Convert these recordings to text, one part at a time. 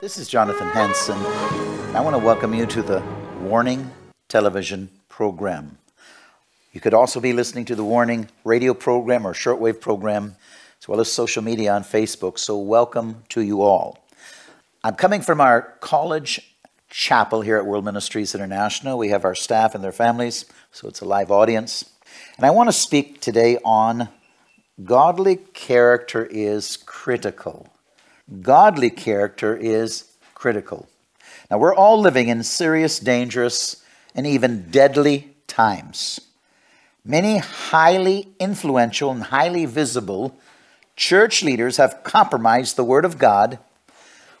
This is Jonathan Hanson. I want to welcome you to the Warning television program. You could also be listening to the Warning radio program or shortwave program, as well as social media on Facebook. So, welcome to you all. I'm coming from our college chapel here at World Ministries International. We have our staff and their families, so it's a live audience. And I want to speak today on godly character is critical. Godly character is critical. Now, we're all living in serious, dangerous, and even deadly times. Many highly influential and highly visible church leaders have compromised the Word of God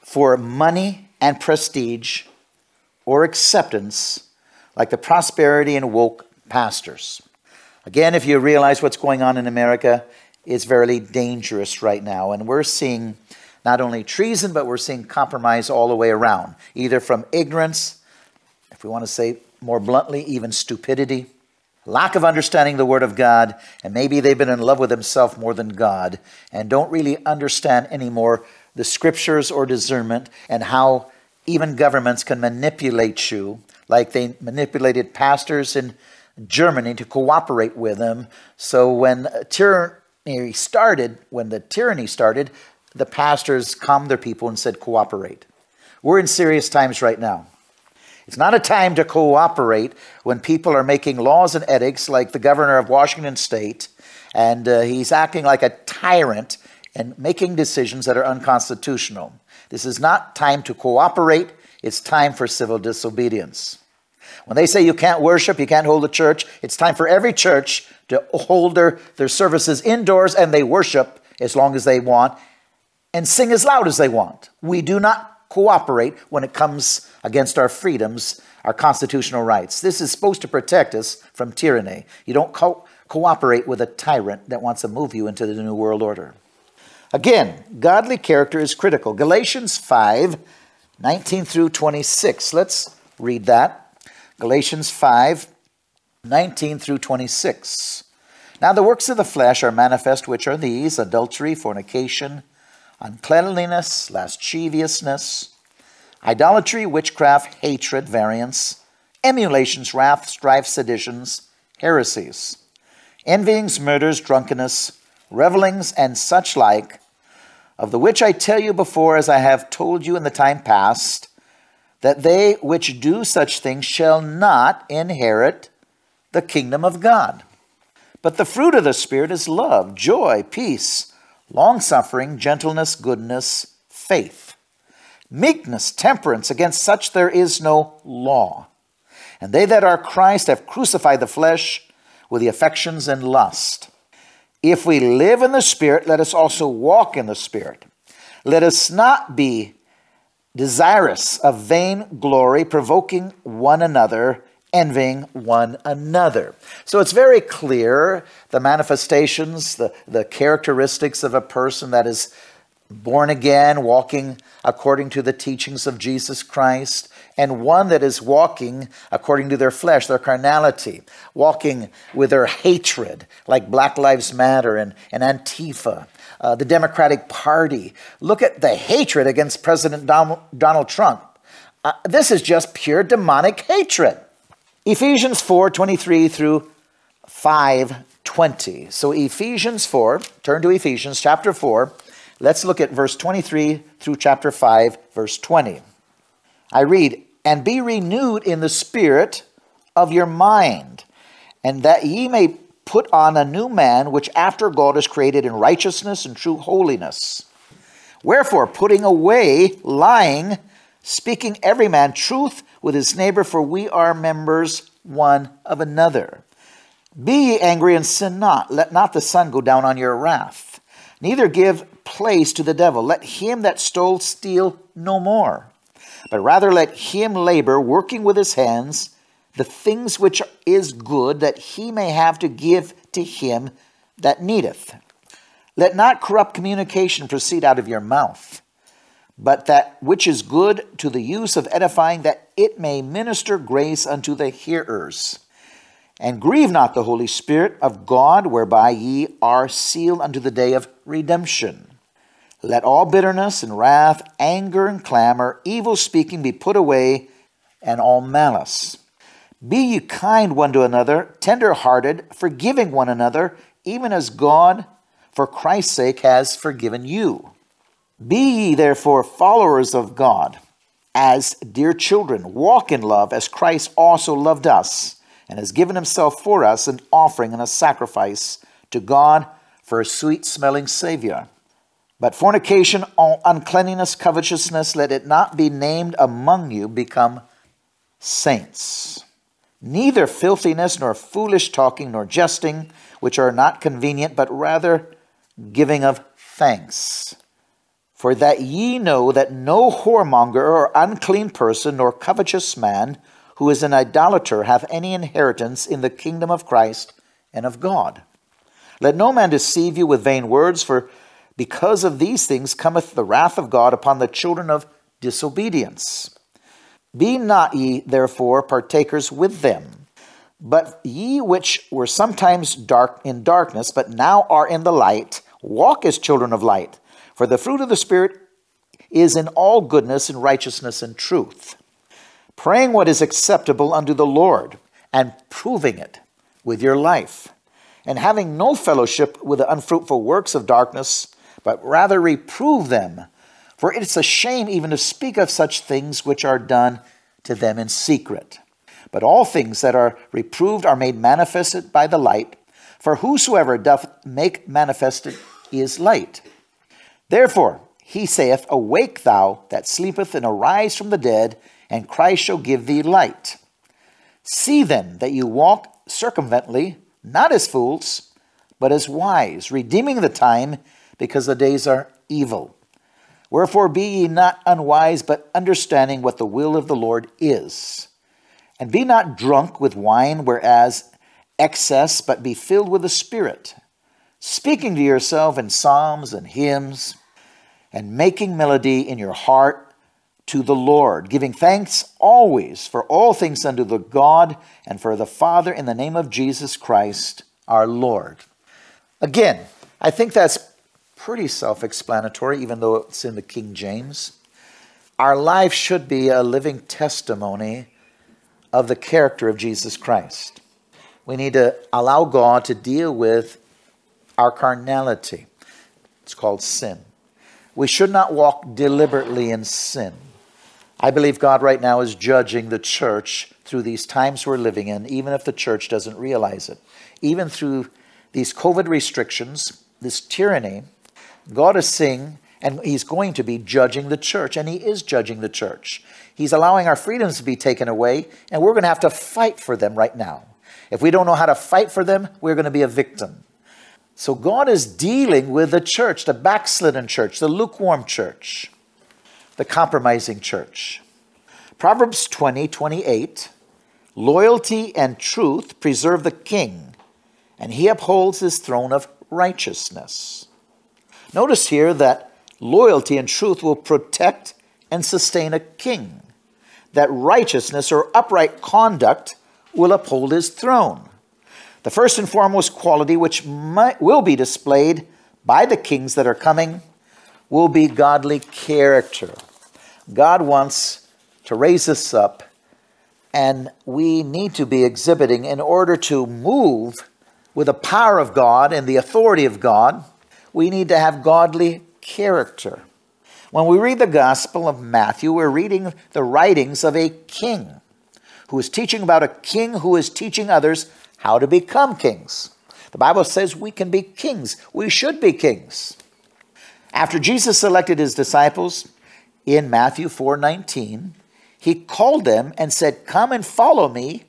for money and prestige or acceptance, like the prosperity and woke pastors. Again, if you realize what's going on in America, it's very dangerous right now. And we're seeing not only treason, but we're seeing compromise all the way around, either from ignorance, if we want to say more bluntly, even stupidity, lack of understanding the Word of God, and maybe they've been in love with themselves more than God and don't really understand anymore the scriptures or discernment and how even governments can manipulate you, like they manipulated pastors in Germany to cooperate with them. So when tyranny started, when the tyranny started, the pastors calmed their people and said, cooperate. We're in serious times right now. It's not a time to cooperate when people are making laws and edicts like the governor of Washington state, and uh, he's acting like a tyrant and making decisions that are unconstitutional. This is not time to cooperate, it's time for civil disobedience. When they say you can't worship, you can't hold a church, it's time for every church to hold their, their services indoors and they worship as long as they want and sing as loud as they want. We do not cooperate when it comes against our freedoms, our constitutional rights. This is supposed to protect us from tyranny. You don't co- cooperate with a tyrant that wants to move you into the New World Order. Again, godly character is critical. Galatians 5 19 through 26. Let's read that. Galatians 5 19 through 26. Now, the works of the flesh are manifest, which are these adultery, fornication, uncleanliness, lasciviousness, idolatry, witchcraft, hatred, variance, emulations, wrath, strife, seditions, heresies, envyings, murders, drunkenness, revelings, and such like, of the which I tell you before, as I have told you in the time past, that they which do such things shall not inherit the kingdom of God. But the fruit of the Spirit is love, joy, peace, long suffering, gentleness, goodness, faith, meekness, temperance. Against such there is no law. And they that are Christ have crucified the flesh with the affections and lust. If we live in the Spirit, let us also walk in the Spirit. Let us not be desirous of vain glory, provoking one another envying one another. So it's very clear the manifestations, the, the characteristics of a person that is born again, walking according to the teachings of Jesus Christ, and one that is walking according to their flesh, their carnality, walking with their hatred, like Black Lives Matter and, and Antifa. Uh, the Democratic Party. Look at the hatred against President Donald Trump. Uh, this is just pure demonic hatred. Ephesians 4 23 through 5 20. So, Ephesians 4, turn to Ephesians chapter 4. Let's look at verse 23 through chapter 5, verse 20. I read, And be renewed in the spirit of your mind, and that ye may put on a new man, which after God is created in righteousness and true holiness. Wherefore, putting away lying, speaking every man truth with his neighbor, for we are members one of another. Be ye angry and sin not. Let not the sun go down on your wrath. Neither give place to the devil. Let him that stole steal no more, but rather let him labor, working with his hands, the things which is good, that he may have to give to him that needeth. Let not corrupt communication proceed out of your mouth but that which is good to the use of edifying, that it may minister grace unto the hearers. And grieve not the Holy Spirit of God, whereby ye are sealed unto the day of redemption. Let all bitterness and wrath, anger and clamor, evil speaking be put away, and all malice. Be ye kind one to another, tender hearted, forgiving one another, even as God, for Christ's sake, has forgiven you. Be ye therefore followers of God, as dear children. Walk in love, as Christ also loved us, and has given himself for us an offering and a sacrifice to God for a sweet smelling Savior. But fornication, uncleanness, covetousness, let it not be named among you, become saints. Neither filthiness, nor foolish talking, nor jesting, which are not convenient, but rather giving of thanks. For that ye know that no whoremonger or unclean person, nor covetous man, who is an idolater, hath any inheritance in the kingdom of Christ and of God. Let no man deceive you with vain words, for because of these things cometh the wrath of God upon the children of disobedience. Be not ye therefore partakers with them. But ye which were sometimes dark in darkness, but now are in the light, walk as children of light. For the fruit of the Spirit is in all goodness and righteousness and truth, praying what is acceptable unto the Lord, and proving it with your life, and having no fellowship with the unfruitful works of darkness, but rather reprove them. For it's a shame even to speak of such things which are done to them in secret. But all things that are reproved are made manifested by the light, for whosoever doth make manifested is light. Therefore, he saith, Awake thou that sleepeth, and arise from the dead, and Christ shall give thee light. See then that you walk circumvently, not as fools, but as wise, redeeming the time because the days are evil. Wherefore be ye not unwise, but understanding what the will of the Lord is. And be not drunk with wine, whereas excess, but be filled with the Spirit, speaking to yourself in psalms and hymns, and making melody in your heart to the Lord, giving thanks always for all things unto the God and for the Father in the name of Jesus Christ our Lord. Again, I think that's pretty self explanatory, even though it's in the King James. Our life should be a living testimony of the character of Jesus Christ. We need to allow God to deal with our carnality. It's called sin. We should not walk deliberately in sin. I believe God right now is judging the church through these times we're living in, even if the church doesn't realize it. Even through these COVID restrictions, this tyranny, God is saying, and He's going to be judging the church, and He is judging the church. He's allowing our freedoms to be taken away, and we're going to have to fight for them right now. If we don't know how to fight for them, we're going to be a victim. So God is dealing with the church, the backslidden church, the lukewarm church, the compromising church. Proverbs 20, 28 Loyalty and truth preserve the king, and he upholds his throne of righteousness. Notice here that loyalty and truth will protect and sustain a king, that righteousness or upright conduct will uphold his throne. The first and foremost quality which might, will be displayed by the kings that are coming will be godly character. God wants to raise us up, and we need to be exhibiting in order to move with the power of God and the authority of God we need to have godly character. When we read the Gospel of Matthew, we're reading the writings of a king who is teaching about a king who is teaching others how to become kings. The Bible says we can be kings. We should be kings. After Jesus selected his disciples in Matthew 4:19, he called them and said, "Come and follow me,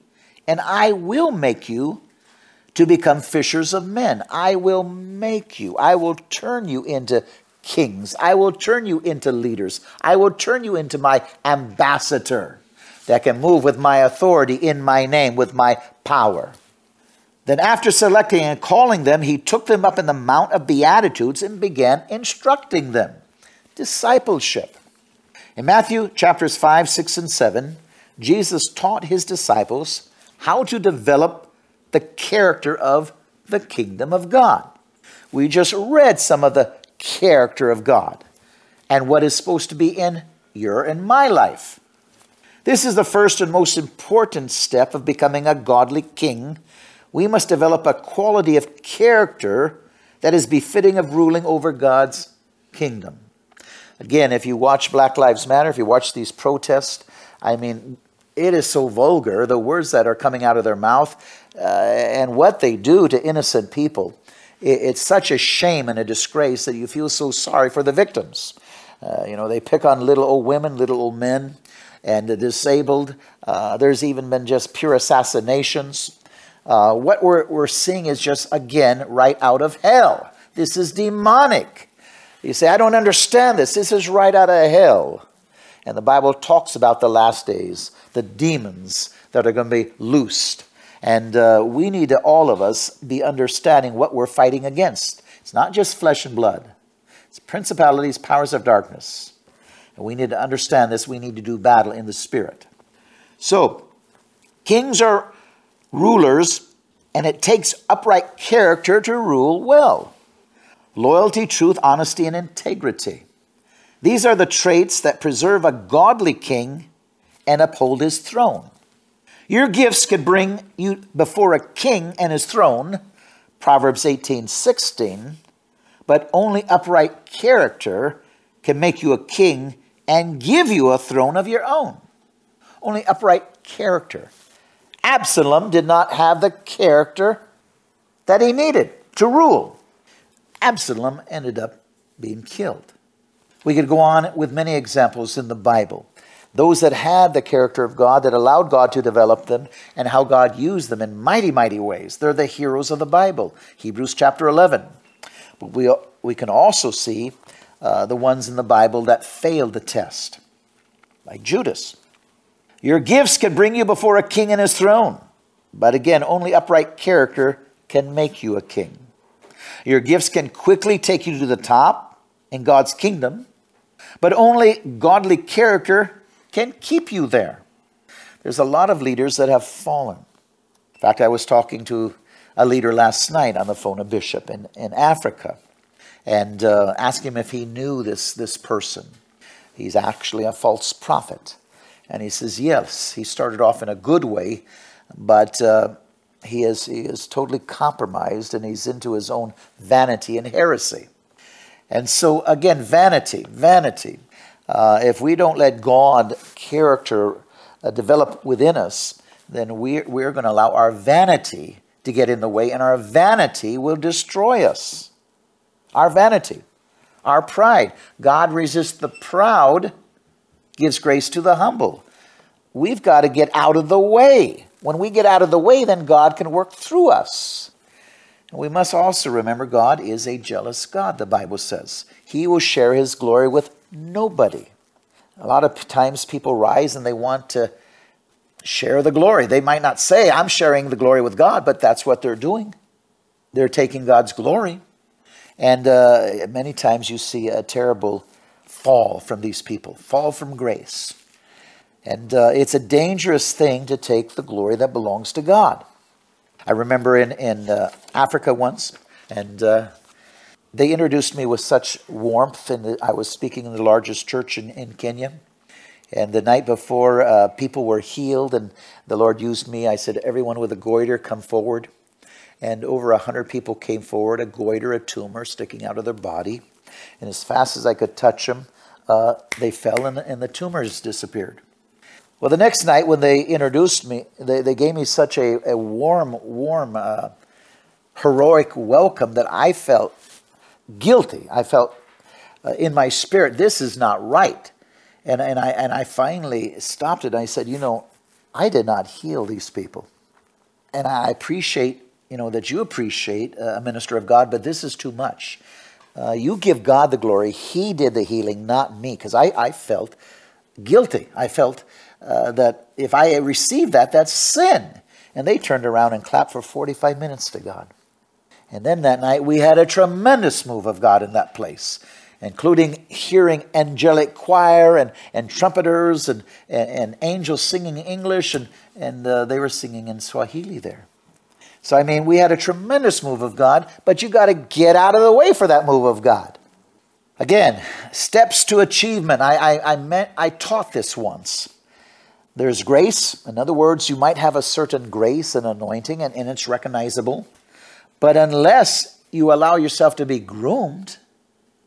and I will make you to become fishers of men. I will make you. I will turn you into kings. I will turn you into leaders. I will turn you into my ambassador that can move with my authority in my name, with my power. Then, after selecting and calling them, he took them up in the Mount of Beatitudes and began instructing them. Discipleship. In Matthew chapters 5, 6, and 7, Jesus taught his disciples how to develop the character of the kingdom of God. We just read some of the character of God and what is supposed to be in your and my life. This is the first and most important step of becoming a godly king. We must develop a quality of character that is befitting of ruling over God's kingdom. Again, if you watch Black Lives Matter, if you watch these protests, I mean, it is so vulgar, the words that are coming out of their mouth uh, and what they do to innocent people. it's such a shame and a disgrace that you feel so sorry for the victims. Uh, you know, they pick on little old women, little old men, and the disabled. Uh, there's even been just pure assassinations. Uh, what we're, we're seeing is just, again, right out of hell. This is demonic. You say, I don't understand this. This is right out of hell. And the Bible talks about the last days, the demons that are going to be loosed. And uh, we need to, all of us, be understanding what we're fighting against. It's not just flesh and blood, it's principalities, powers of darkness. And we need to understand this. We need to do battle in the spirit. So, kings are rulers, and it takes upright character to rule well loyalty, truth, honesty, and integrity. These are the traits that preserve a godly king and uphold his throne. Your gifts could bring you before a king and his throne, Proverbs 18 16, but only upright character can make you a king and give you a throne of your own. Only upright character. Absalom did not have the character that he needed to rule. Absalom ended up being killed. We could go on with many examples in the Bible. Those that had the character of God, that allowed God to develop them, and how God used them in mighty, mighty ways. They're the heroes of the Bible. Hebrews chapter 11. But we, we can also see uh, the ones in the Bible that failed the test, like Judas. Your gifts can bring you before a king and his throne, but again, only upright character can make you a king. Your gifts can quickly take you to the top in God's kingdom, but only godly character can keep you there. There's a lot of leaders that have fallen. In fact, I was talking to a leader last night on the phone, a bishop in, in Africa, and uh, asked him if he knew this, this person. He's actually a false prophet. And he says, yes, he started off in a good way, but uh, he is, he is totally compromised and he's into his own vanity and heresy. And so, again, vanity, vanity. Uh, if we don't let God character uh, develop within us, then we're, we're going to allow our vanity to get in the way, and our vanity will destroy us. Our vanity, our pride. God resists the proud, gives grace to the humble. We've got to get out of the way. When we get out of the way, then God can work through us. And we must also remember God is a jealous God, the Bible says. He will share his glory with nobody. A lot of times people rise and they want to share the glory. They might not say, I'm sharing the glory with God, but that's what they're doing. They're taking God's glory. And uh, many times you see a terrible fall from these people, fall from grace. And uh, it's a dangerous thing to take the glory that belongs to God. I remember in, in uh, Africa once, and uh, they introduced me with such warmth, and I was speaking in the largest church in, in Kenya. And the night before, uh, people were healed, and the Lord used me. I said, Everyone with a goiter, come forward. And over a hundred people came forward, a goiter, a tumor sticking out of their body. And as fast as I could touch them, uh, they fell, and, and the tumors disappeared. Well, the next night when they introduced me, they, they gave me such a, a warm, warm, uh, heroic welcome that I felt guilty. I felt uh, in my spirit, this is not right. And, and, I, and I finally stopped it. I said, you know, I did not heal these people. And I appreciate, you know, that you appreciate a minister of God, but this is too much. Uh, you give God the glory. He did the healing, not me, because I, I felt guilty. I felt uh, that if I received that, that's sin. And they turned around and clapped for 45 minutes to God. And then that night, we had a tremendous move of God in that place, including hearing angelic choir and, and trumpeters and, and, and angels singing English, and, and uh, they were singing in Swahili there. So, I mean, we had a tremendous move of God, but you got to get out of the way for that move of God. Again, steps to achievement. I, I, I, meant, I taught this once. There's grace. In other words, you might have a certain grace and anointing, and, and it's recognizable. But unless you allow yourself to be groomed,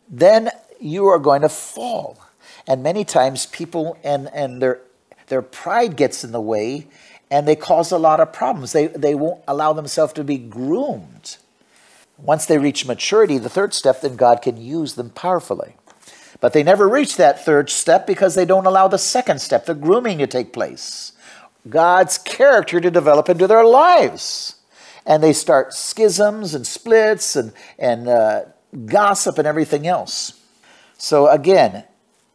then you are going to fall. And many times people and, and their their pride gets in the way and they cause a lot of problems. They, they won't allow themselves to be groomed. Once they reach maturity, the third step, then God can use them powerfully. But they never reach that third step because they don't allow the second step, the grooming, to take place. God's character to develop into their lives. And they start schisms and splits and, and uh, gossip and everything else. So, again,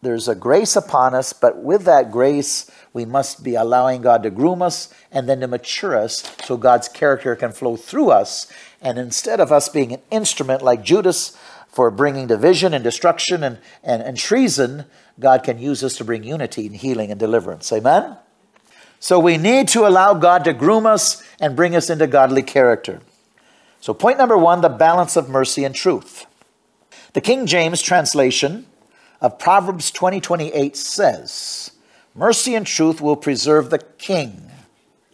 there's a grace upon us, but with that grace, we must be allowing God to groom us and then to mature us so God's character can flow through us. And instead of us being an instrument like Judas for bringing division and destruction and, and, and treason, God can use us to bring unity and healing and deliverance. Amen? So we need to allow God to groom us and bring us into godly character. So, point number one the balance of mercy and truth. The King James translation of Proverbs 20:28 says, "Mercy and truth will preserve the king."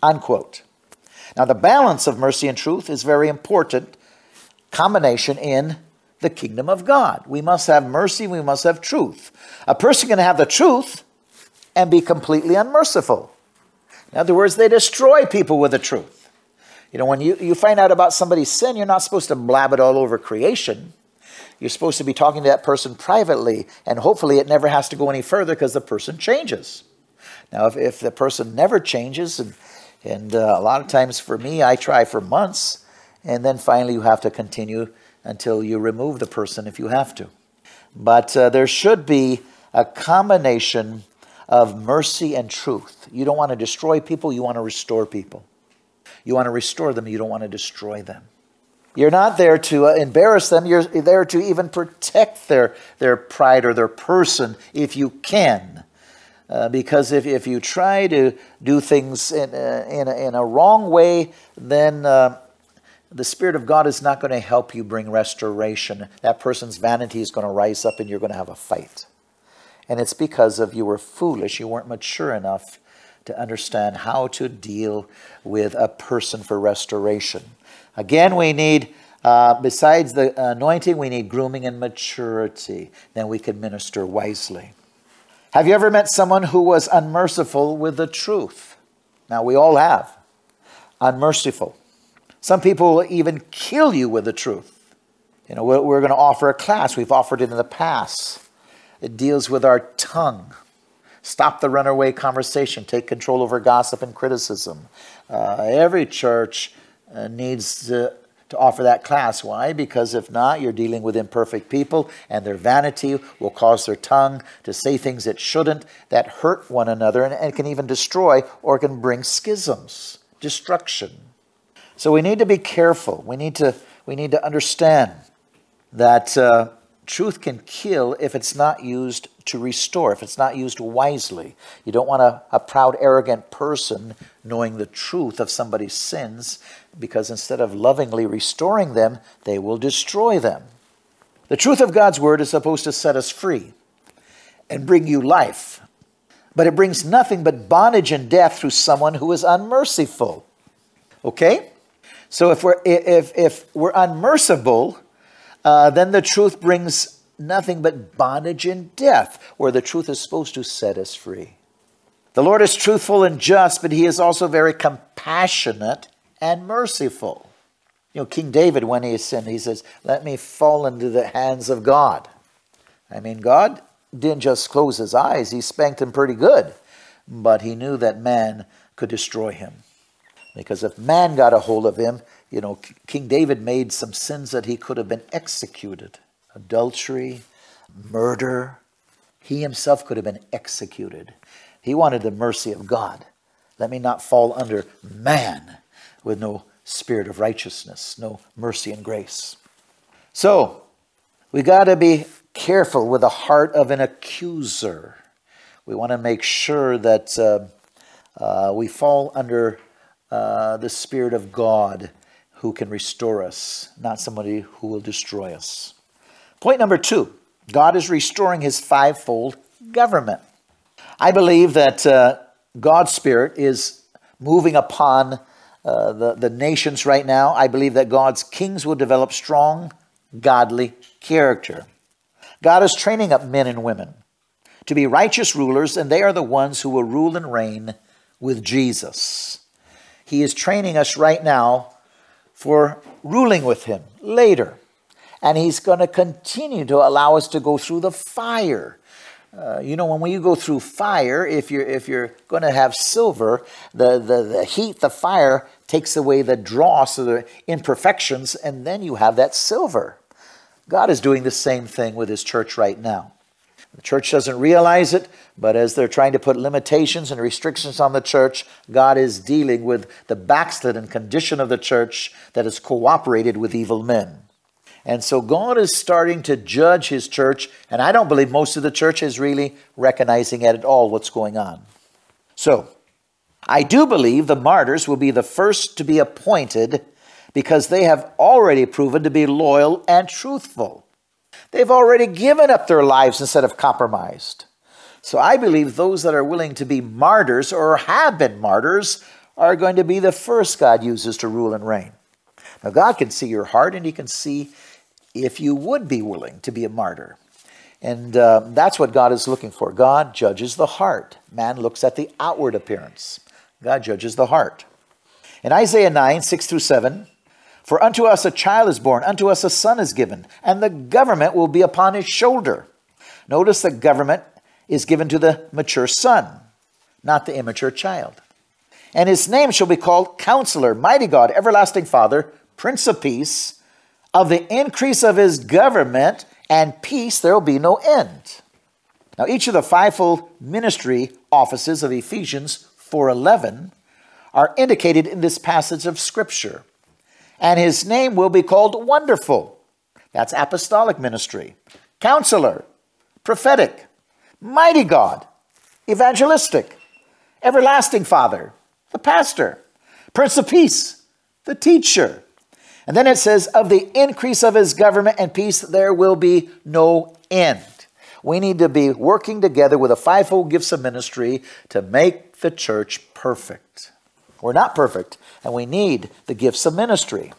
Unquote. Now the balance of mercy and truth is very important combination in the kingdom of God. We must have mercy, we must have truth. A person can have the truth and be completely unmerciful. In other words, they destroy people with the truth. You know, when you, you find out about somebody's sin, you're not supposed to blab it all over creation. You're supposed to be talking to that person privately, and hopefully it never has to go any further because the person changes. Now, if, if the person never changes, and, and uh, a lot of times for me, I try for months, and then finally you have to continue until you remove the person if you have to. But uh, there should be a combination of mercy and truth. You don't want to destroy people, you want to restore people. You want to restore them, you don't want to destroy them. You're not there to uh, embarrass them. You're there to even protect their, their pride or their person if you can. Uh, because if, if you try to do things in, uh, in, a, in a wrong way, then uh, the Spirit of God is not going to help you bring restoration. That person's vanity is going to rise up and you're going to have a fight. And it's because of you were foolish, you weren't mature enough to understand how to deal with a person for restoration. Again, we need, uh, besides the anointing, we need grooming and maturity. Then we can minister wisely. Have you ever met someone who was unmerciful with the truth? Now, we all have. Unmerciful. Some people will even kill you with the truth. You know, we're, we're going to offer a class. We've offered it in the past. It deals with our tongue. Stop the runaway conversation. Take control over gossip and criticism. Uh, every church uh, needs to, to offer that class. Why? Because if not, you're dealing with imperfect people, and their vanity will cause their tongue to say things it shouldn't that hurt one another and, and can even destroy or can bring schisms, destruction. So we need to be careful. We need to, we need to understand that uh, truth can kill if it's not used to restore, if it's not used wisely. You don't want a, a proud, arrogant person knowing the truth of somebody's sins because instead of lovingly restoring them, they will destroy them. The truth of God's word is supposed to set us free and bring you life, but it brings nothing but bondage and death through someone who is unmerciful. Okay? So if we're, if, if we're unmerciful, uh, then the truth brings nothing but bondage and death, where the truth is supposed to set us free. The Lord is truthful and just, but he is also very compassionate and merciful. You know, King David, when he sinned, he says, Let me fall into the hands of God. I mean, God didn't just close his eyes, he spanked him pretty good, but he knew that man could destroy him. Because if man got a hold of him, you know, King David made some sins that he could have been executed adultery, murder. He himself could have been executed. He wanted the mercy of God. Let me not fall under man with no spirit of righteousness, no mercy and grace. So, we got to be careful with the heart of an accuser. We want to make sure that uh, uh, we fall under uh, the Spirit of God who can restore us, not somebody who will destroy us. Point number two God is restoring his fivefold government. I believe that uh, God's Spirit is moving upon uh, the, the nations right now. I believe that God's kings will develop strong, godly character. God is training up men and women to be righteous rulers, and they are the ones who will rule and reign with Jesus. He is training us right now for ruling with Him later. And He's going to continue to allow us to go through the fire. Uh, you know, when you go through fire, if you're if you're going to have silver, the, the the heat, the fire takes away the dross or the imperfections, and then you have that silver. God is doing the same thing with His church right now. The church doesn't realize it, but as they're trying to put limitations and restrictions on the church, God is dealing with the backslidden condition of the church that has cooperated with evil men. And so God is starting to judge his church, and I don't believe most of the church is really recognizing at all what's going on. So, I do believe the martyrs will be the first to be appointed because they have already proven to be loyal and truthful. They've already given up their lives instead of compromised. So I believe those that are willing to be martyrs or have been martyrs are going to be the first God uses to rule and reign. Now, God can see your heart and He can see if you would be willing to be a martyr. And uh, that's what God is looking for. God judges the heart, man looks at the outward appearance. God judges the heart. In Isaiah 9, 6 through 7, for unto us a child is born, unto us a son is given, and the government will be upon his shoulder. Notice the government is given to the mature son, not the immature child. And his name shall be called Counselor, Mighty God, Everlasting Father, Prince of Peace. Of the increase of his government and peace there will be no end. Now each of the fivefold ministry offices of Ephesians 4:11 are indicated in this passage of scripture and his name will be called Wonderful. That's apostolic ministry. Counselor, prophetic, mighty God, evangelistic, everlasting Father, the pastor, Prince of Peace, the teacher. And then it says, Of the increase of his government and peace, there will be no end. We need to be working together with the fivefold gifts of ministry to make the church perfect. We're not perfect, and we need the gifts of ministry.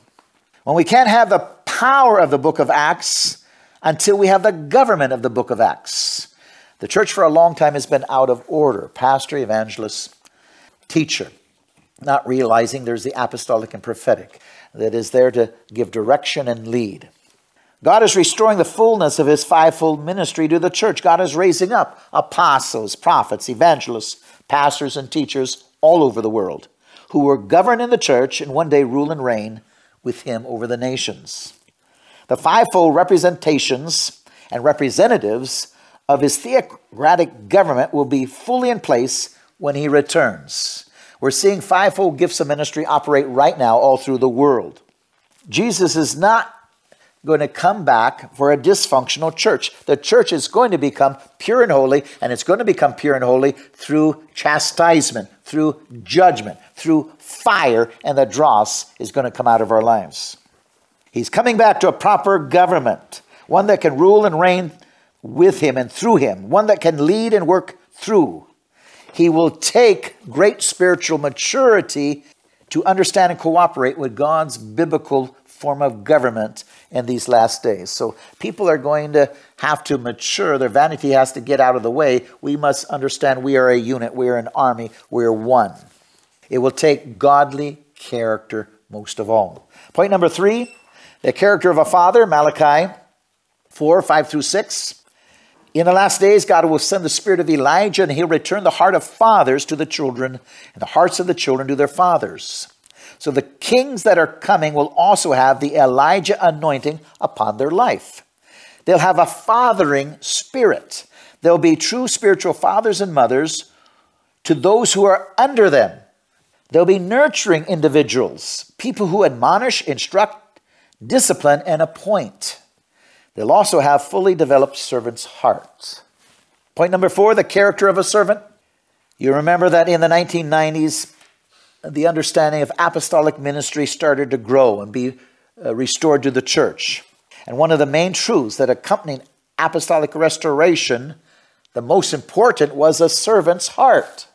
When we can't have the power of the book of Acts until we have the government of the book of Acts. The church for a long time has been out of order pastor, evangelist, teacher, not realizing there's the apostolic and prophetic that is there to give direction and lead. God is restoring the fullness of his fivefold ministry to the church. God is raising up apostles, prophets, evangelists, pastors, and teachers all over the world who will govern in the church and one day rule and reign with him over the nations. The fivefold representations and representatives of his theocratic government will be fully in place when he returns. We're seeing fivefold gifts of ministry operate right now all through the world. Jesus is not going to come back for a dysfunctional church. The church is going to become pure and holy, and it's going to become pure and holy through chastisement, through judgment, through fire, and the dross is going to come out of our lives. He's coming back to a proper government, one that can rule and reign with him and through him, one that can lead and work through. He will take great spiritual maturity to understand and cooperate with God's biblical form of government in these last days. So people are going to have to mature. Their vanity has to get out of the way. We must understand we are a unit, we are an army, we're one. It will take godly character most of all. Point number three the character of a father, Malachi 4 5 through 6. In the last days, God will send the spirit of Elijah, and he'll return the heart of fathers to the children, and the hearts of the children to their fathers so the kings that are coming will also have the Elijah anointing upon their life. They'll have a fathering spirit. They'll be true spiritual fathers and mothers to those who are under them. They'll be nurturing individuals, people who admonish, instruct, discipline, and appoint. They'll also have fully developed servants' hearts. Point number four the character of a servant. You remember that in the 1990s, the understanding of apostolic ministry started to grow and be uh, restored to the church. And one of the main truths that accompanied apostolic restoration, the most important was a servant's heart.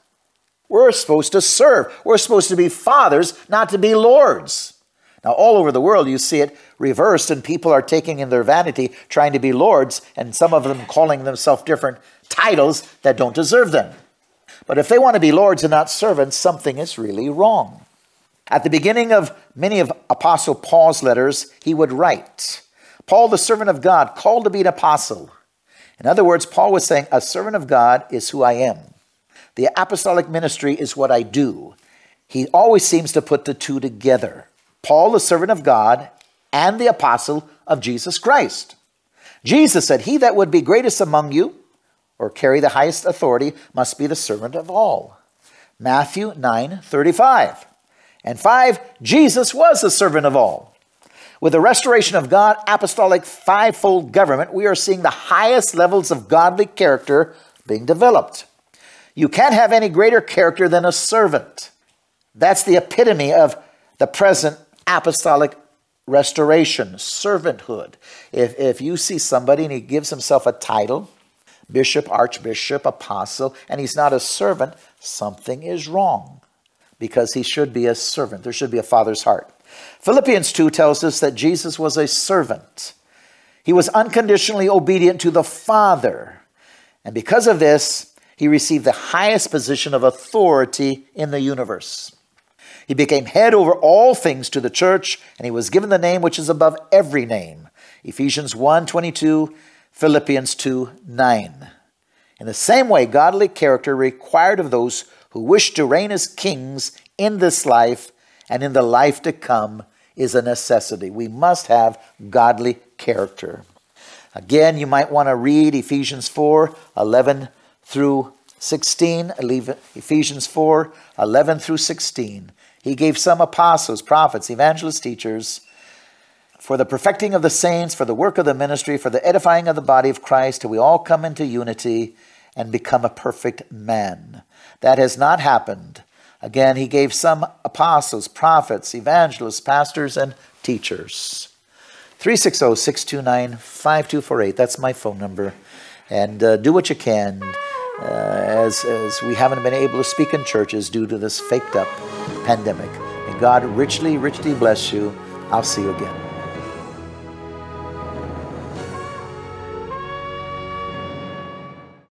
We're supposed to serve. We're supposed to be fathers, not to be lords. Now, all over the world, you see it reversed, and people are taking in their vanity trying to be lords, and some of them calling themselves different titles that don't deserve them. But if they want to be lords and not servants, something is really wrong. At the beginning of many of Apostle Paul's letters, he would write, Paul, the servant of God, called to be an apostle. In other words, Paul was saying, A servant of God is who I am. The apostolic ministry is what I do. He always seems to put the two together. Paul, the servant of God, and the apostle of Jesus Christ. Jesus said, He that would be greatest among you, or carry the highest authority, must be the servant of all. Matthew 9 35. And 5, Jesus was the servant of all. With the restoration of God, apostolic fivefold government, we are seeing the highest levels of godly character being developed. You can't have any greater character than a servant. That's the epitome of the present apostolic restoration, servanthood. If, if you see somebody and he gives himself a title, bishop, archbishop, apostle, and he's not a servant, something is wrong because he should be a servant. There should be a father's heart. Philippians 2 tells us that Jesus was a servant. He was unconditionally obedient to the Father. And because of this, he received the highest position of authority in the universe. He became head over all things to the church, and he was given the name which is above every name. Ephesians 1 22, Philippians 2 9. In the same way, godly character required of those who wish to reign as kings in this life and in the life to come is a necessity. We must have godly character. Again, you might want to read Ephesians 4 11 through 16. Ephesians 4 11 through 16. He gave some apostles, prophets, evangelists, teachers for the perfecting of the saints, for the work of the ministry, for the edifying of the body of Christ, till we all come into unity and become a perfect man. That has not happened. Again, he gave some apostles, prophets, evangelists, pastors, and teachers. 360 629 5248. That's my phone number. And uh, do what you can uh, as, as we haven't been able to speak in churches due to this faked up pandemic. May God richly, richly bless you. I'll see you again.